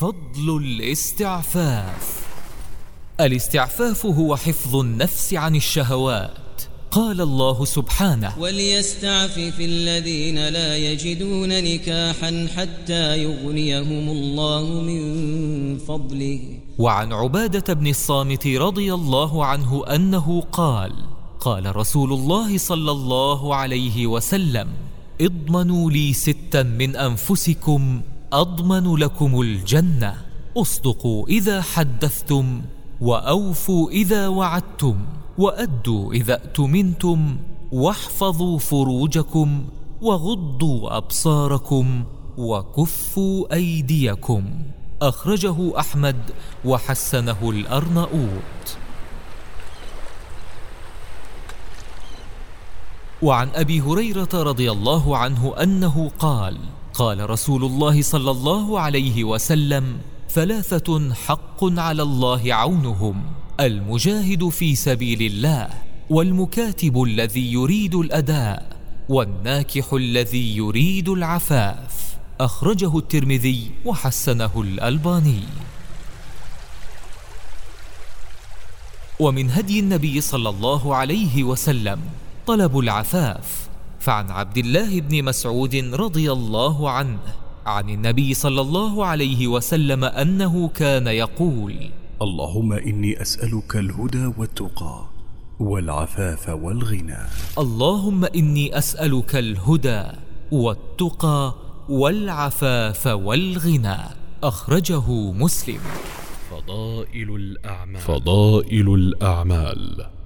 فضل الاستعفاف. الاستعفاف هو حفظ النفس عن الشهوات. قال الله سبحانه وليستعفف الذين لا يجدون نكاحا حتى يغنيهم الله من فضله. وعن عبادة بن الصامت رضي الله عنه أنه قال قال رسول الله صلى الله عليه وسلم اضمنوا لي ستا من أنفسكم أضمن لكم الجنة. أصدقوا إذا حدثتم وأوفوا إذا وعدتم وأدوا إذا أتمنتم واحفظوا فروجكم وغضوا أبصاركم وكفوا أيديكم. أخرجه أحمد وحسنه الأرنؤوت وعن أبي هريرة رضي الله عنه أنه قال قال رسول الله صلى الله عليه وسلم ثلاثة حق على الله عونهم المجاهد في سبيل الله والمكاتب الذي يريد الأداء والناكح الذي يريد العفاف. أخرجه الترمذي وحسنه الألباني. ومن هدي النبي صلى الله عليه وسلم طلب العفاف فعن عبد الله بن مسعود رضي الله عنه عن النبي صلى الله عليه وسلم أنه كان يقول اللهم إني أسألك الهدى والتقى والعفاف والغنى. اللهم إني أسألك الهدى والتقى والعفاف والغنى. أخرجه مسلم. فضائل الأعمال. فضائل الأعمال.